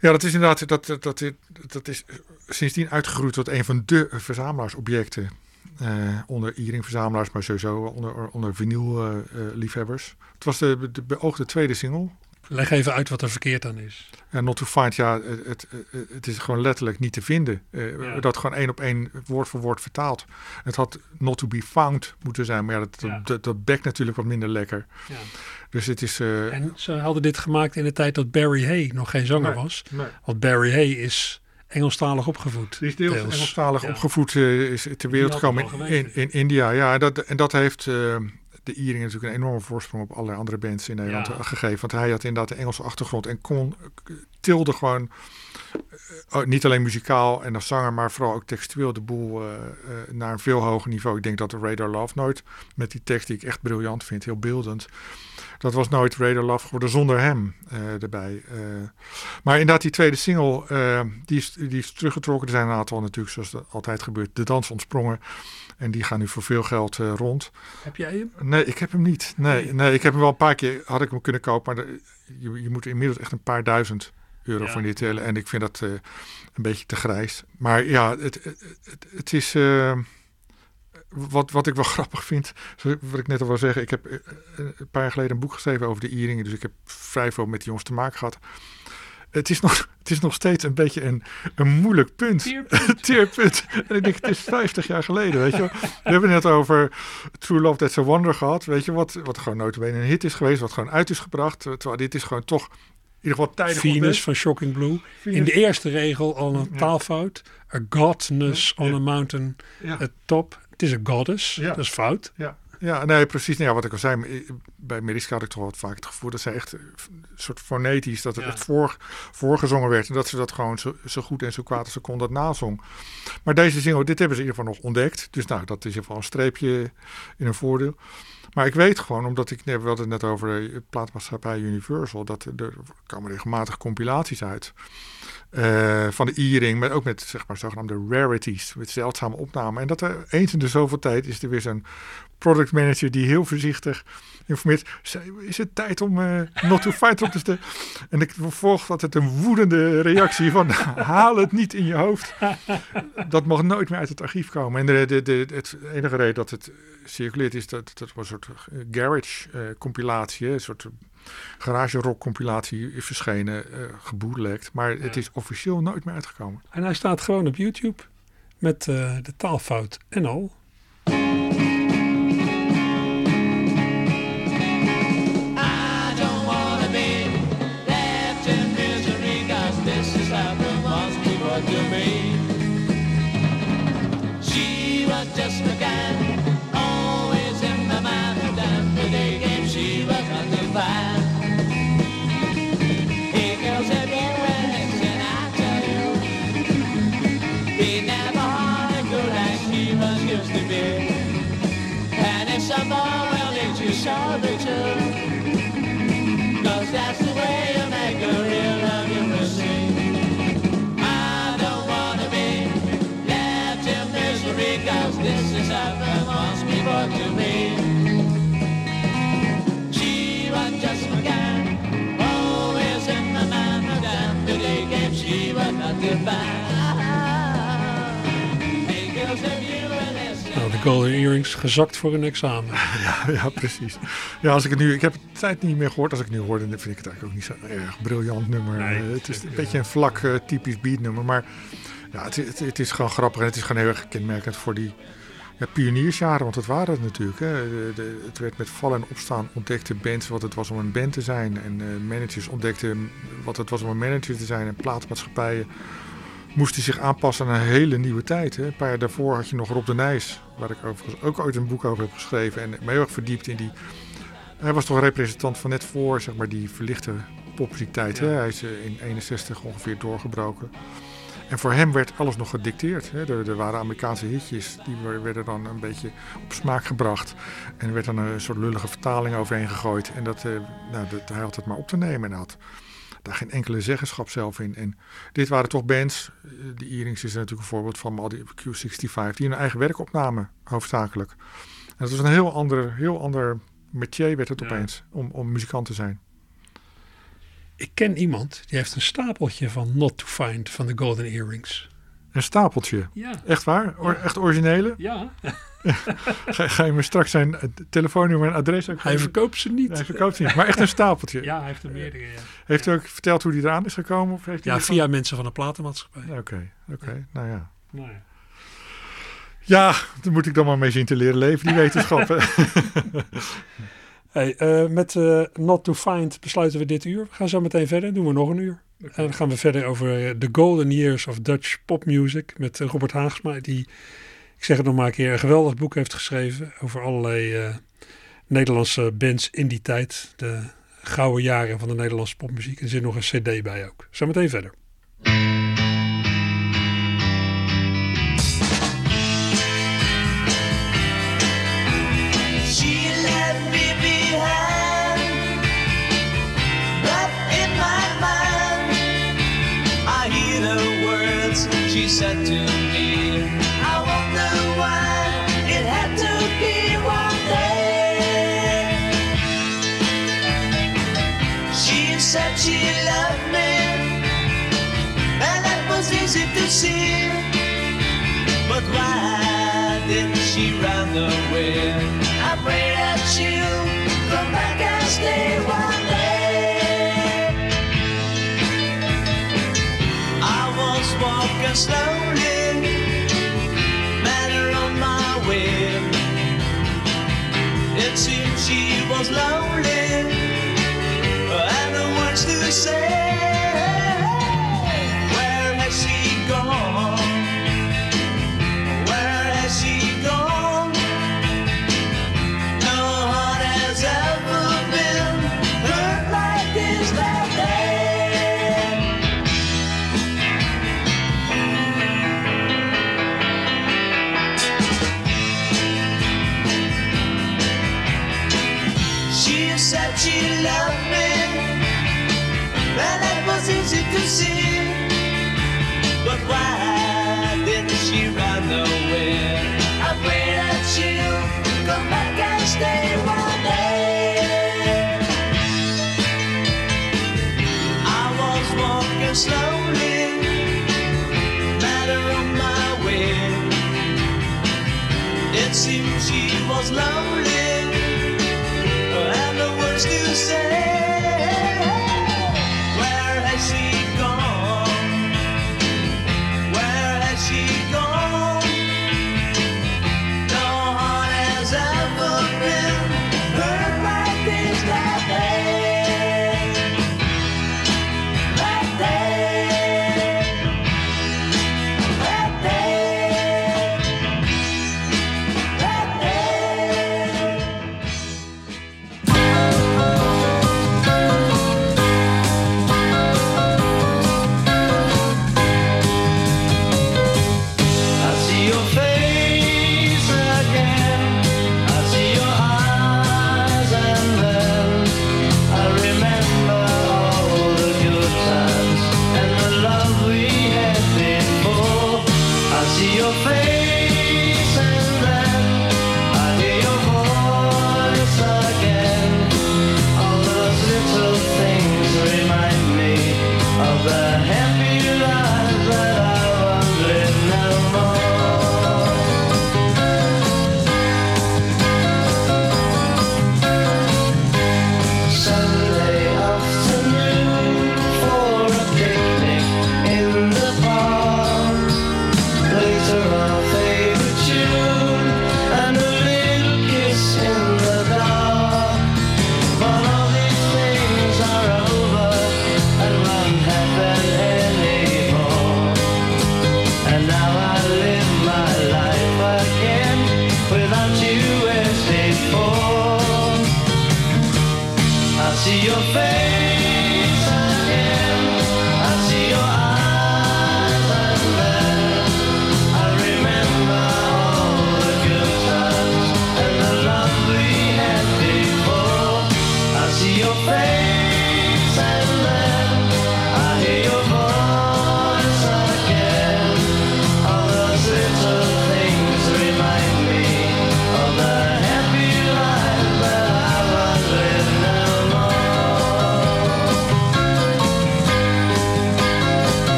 Ja, dat is inderdaad, dat, dat, dat, dat is sindsdien uitgegroeid tot een van de verzamelaarsobjecten. Eh, onder earring-verzamelaars, maar sowieso onder, onder vinyl-liefhebbers. het was de, de beoogde tweede single. Leg even uit wat er verkeerd aan is. En Not to Find, ja, het, het, het is gewoon letterlijk niet te vinden. Eh, Ja. Dat gewoon één op één, woord voor woord vertaald. Het had Not to be found moeten zijn, maar ja, dat, Ja. dat, dat bekt natuurlijk wat minder lekker. Ja. Dus het is... eh, En ze hadden dit gemaakt in de tijd dat Barry Hay nog geen zanger Nee. was. nee. Want Barry Hay is Engelstalig opgevoed. Die is deels, Deels. Engelstalig Ja. opgevoed, eh, is ter wereld gekomen in, geweten. in India. Ja, en dat, en dat heeft eh, de Iering natuurlijk een enorme voorsprong op allerlei andere bands in Nederland Ja. gegeven. Want hij had inderdaad de Engelse achtergrond en kon, tilde gewoon, eh, oh, niet alleen muzikaal en als zanger, maar vooral ook textueel de boel eh, eh, naar een veel hoger niveau. Ik denk dat de Radar Love nooit, met die tekst die ik echt briljant vind, heel beeldend, dat was nooit Radar Love geworden zonder hem erbij. maar inderdaad, die tweede single, die, is, die is teruggetrokken. Er zijn een aantal natuurlijk, zoals dat altijd gebeurt, de dans ontsprongen. En die gaan nu voor veel geld eh, rond. Heb jij hem? Nee, ik heb hem niet. Nee, Nee. ik heb hem wel een paar keer, had ik hem kunnen kopen. Maar de- je, je moet inmiddels echt een paar duizend euro Ja. voor dit tellen. En ik vind dat eh, een beetje te grijs. Maar ja, het, het, het, is... eh, wat, wat ik wel grappig vind, wat ik net al wil zeggen, ik heb een paar jaar geleden een boek geschreven over de Ieringen, dus ik heb vrij veel met die jongens te maken gehad. Het is nog, het is nog steeds een beetje een, een moeilijk punt. Teerpunt. En ik denk, het is 50 jaar geleden, weet je wel. We hebben het net over True Love That's a Wonder gehad, weet je, wat, wat gewoon notabene een hit is geweest, wat gewoon uit is gebracht. Terwijl dit is gewoon toch, in ieder geval tijdig Venus ontdekt. van Shocking Blue. Venus. In de eerste regel al een taalfout. A godness on a mountain Ja. at top. Het is een goddess. Ja. Dat is fout. Ja, ja nee, precies. Nou ja, wat ik al zei, eh, bij Mariska had ik toch wat vaak het gevoel dat zij echt eh, een soort fonetisch, dat het Ja. echt voor, voorgezongen werd. En dat ze dat gewoon zo, zo goed en zo kwaad als ze kon dat nazong. Maar deze single, dit hebben ze in ieder geval nog ontdekt. Dus nou, dat is in ieder geval een streepje in een voordeel. Maar ik weet gewoon, omdat ik, we hadden het net over de plaatmaatschappij Universal, dat er, er komen regelmatig compilaties uit. Eh, van de E-ring, maar ook met zeg maar zogenaamde rarities, met zeldzame opnamen. En dat er eens in de zoveel tijd is er weer zo'n product manager die heel voorzichtig informeert. Is het tijd om eh, not to fight op te stellen? En ik vervolg altijd een woedende reactie van haal het niet in je hoofd. Dat mag nooit meer uit het archief komen. En de, de, de, het enige reden dat het circuleert is dat dat was een soort eh, garage compilatie, een soort garage rock compilatie is verschenen, gebootlegd. Maar het is officieel nooit meer uitgekomen. En hij staat gewoon op YouTube. Met eh, de taalfout en al. Nou, de golden earrings gezakt voor een examen. Ja, ja, precies. Ja, als ik het nu, ik heb het tijd niet meer gehoord. Als ik het nu hoorde, dan vind ik het eigenlijk ook niet zo erg briljant nummer. Nee, Eh, het is een beetje een vlak, eh, typisch beatnummer. Maar ja, het, het, het is gewoon grappig en het is gewoon heel erg kenmerkend voor die ja, pioniersjaren. Want dat waren het natuurlijk. Hè. De, de- het werd met vallen en opstaan ontdekte bands wat het was om een band te zijn. En eh, managers ontdekten wat het was om een manager te zijn. En plaatmaatschappijen moesten zich aanpassen aan een hele nieuwe tijd. Hè. Een paar jaar daarvoor had je nog Rob de Nijs, waar ik overigens ook ooit een boek over heb geschreven. En me heel erg verdiept in die... Hij was toch representant van net voor zeg maar, die verlichte popmuziektijd. Ja. Hij is eh, in 61 ongeveer doorgebroken. En voor hem werd alles nog gedicteerd. Hè. Er, er waren Amerikaanse hitjes, die wer- werden dan een beetje op smaak gebracht. En er werd dan een soort lullige vertaling overheen gegooid. En dat, eh, nou, dat, hij had het maar op te nemen. En hij had daar geen enkele zeggenschap zelf in. En dit waren toch bands, eh, de Earrings is er natuurlijk een voorbeeld van, maar al die Q65, die hun eigen werk opnamen, hoofdzakelijk. En dat was een heel ander, heel ander métier werd het Ja. opeens, om, om muzikant te zijn. Ik ken iemand die heeft een stapeltje van Not to Find van de golden earrings. Een stapeltje. Ja. Echt waar? Or- echt originele? Ja, Ga, ga je me straks zijn eh, telefoonnummer en adres ook hij verkoopt ze niet. Hij verkoopt ze niet, maar echt een stapeltje. Ja, hij heeft er meerdere. Ja, Heeft u ook verteld hoe die eraan is gekomen? Of heeft ja via mensen van de platenmaatschappij. Oké, oké, nou ja. Nou ja. Ja, daar moet ik dan maar mee zien te leren leven, die wetenschappen. Hey, eh, met eh, Not to Find besluiten we dit uur. We gaan zo meteen verder, doen we nog een uur. En dan gaan we verder over The Golden Years of Dutch Pop Music met Robert Haagsma. Die, ik zeg het nog maar een keer, een geweldig boek heeft geschreven over allerlei eh, Nederlandse bands in die tijd. De gouden jaren van de Nederlandse popmuziek. Er zit nog een cd bij ook. Zometeen verder. It seemed she was lonely, the words to say.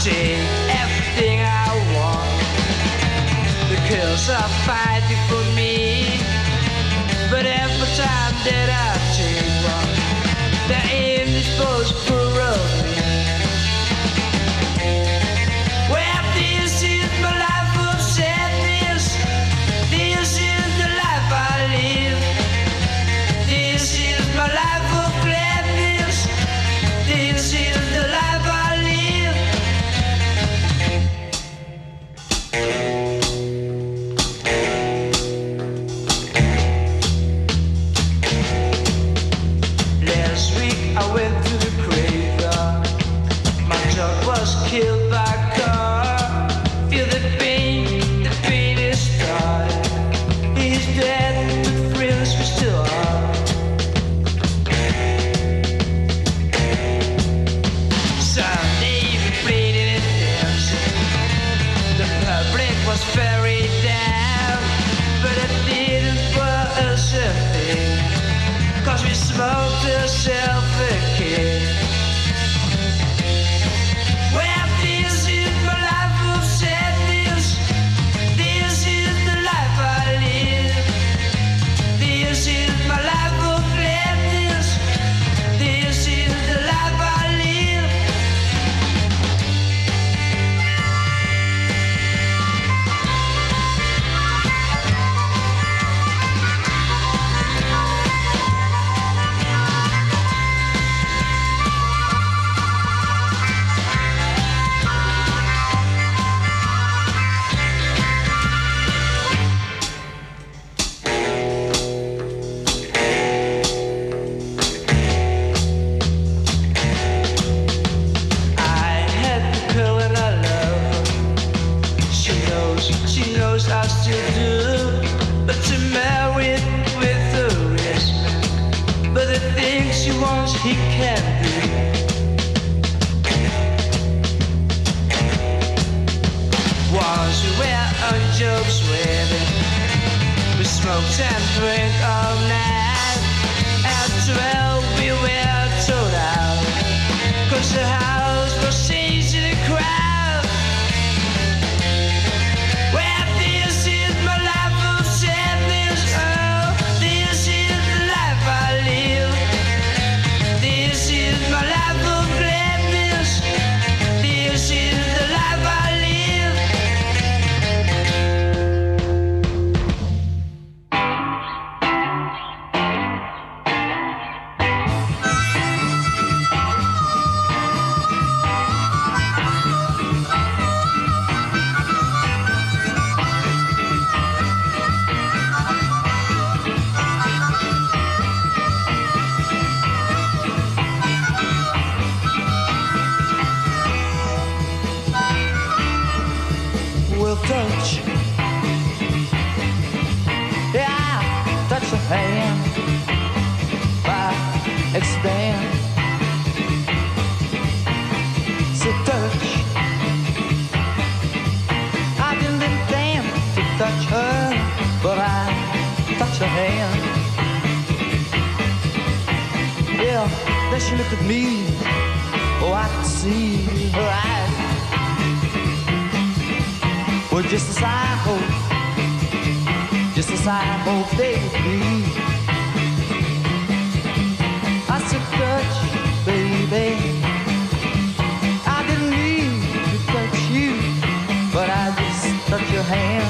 Take everything I want. The girls are fighting for me, but every time that I touch. Yeah, touch your hand by accident. So touch. I didn't intend to touch her, but I touch her hand. Yeah, then she looked at me. Oh, I could see her eyes. Well, just as I hope, just as I hope they be. I said, touch, baby. I didn't mean to touch you, but I just touched your hand.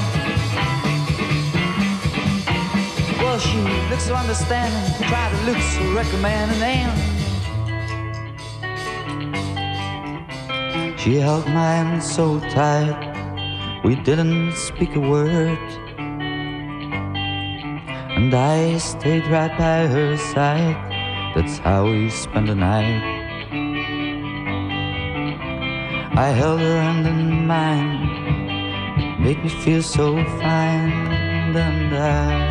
Well, she looks so understanding, try to look so recommending, and she held my hand so tight. We didn't speak a word. And I stayed right by her side. That's how we spent the night. I held her hand in mine. It made me feel so fine. And I.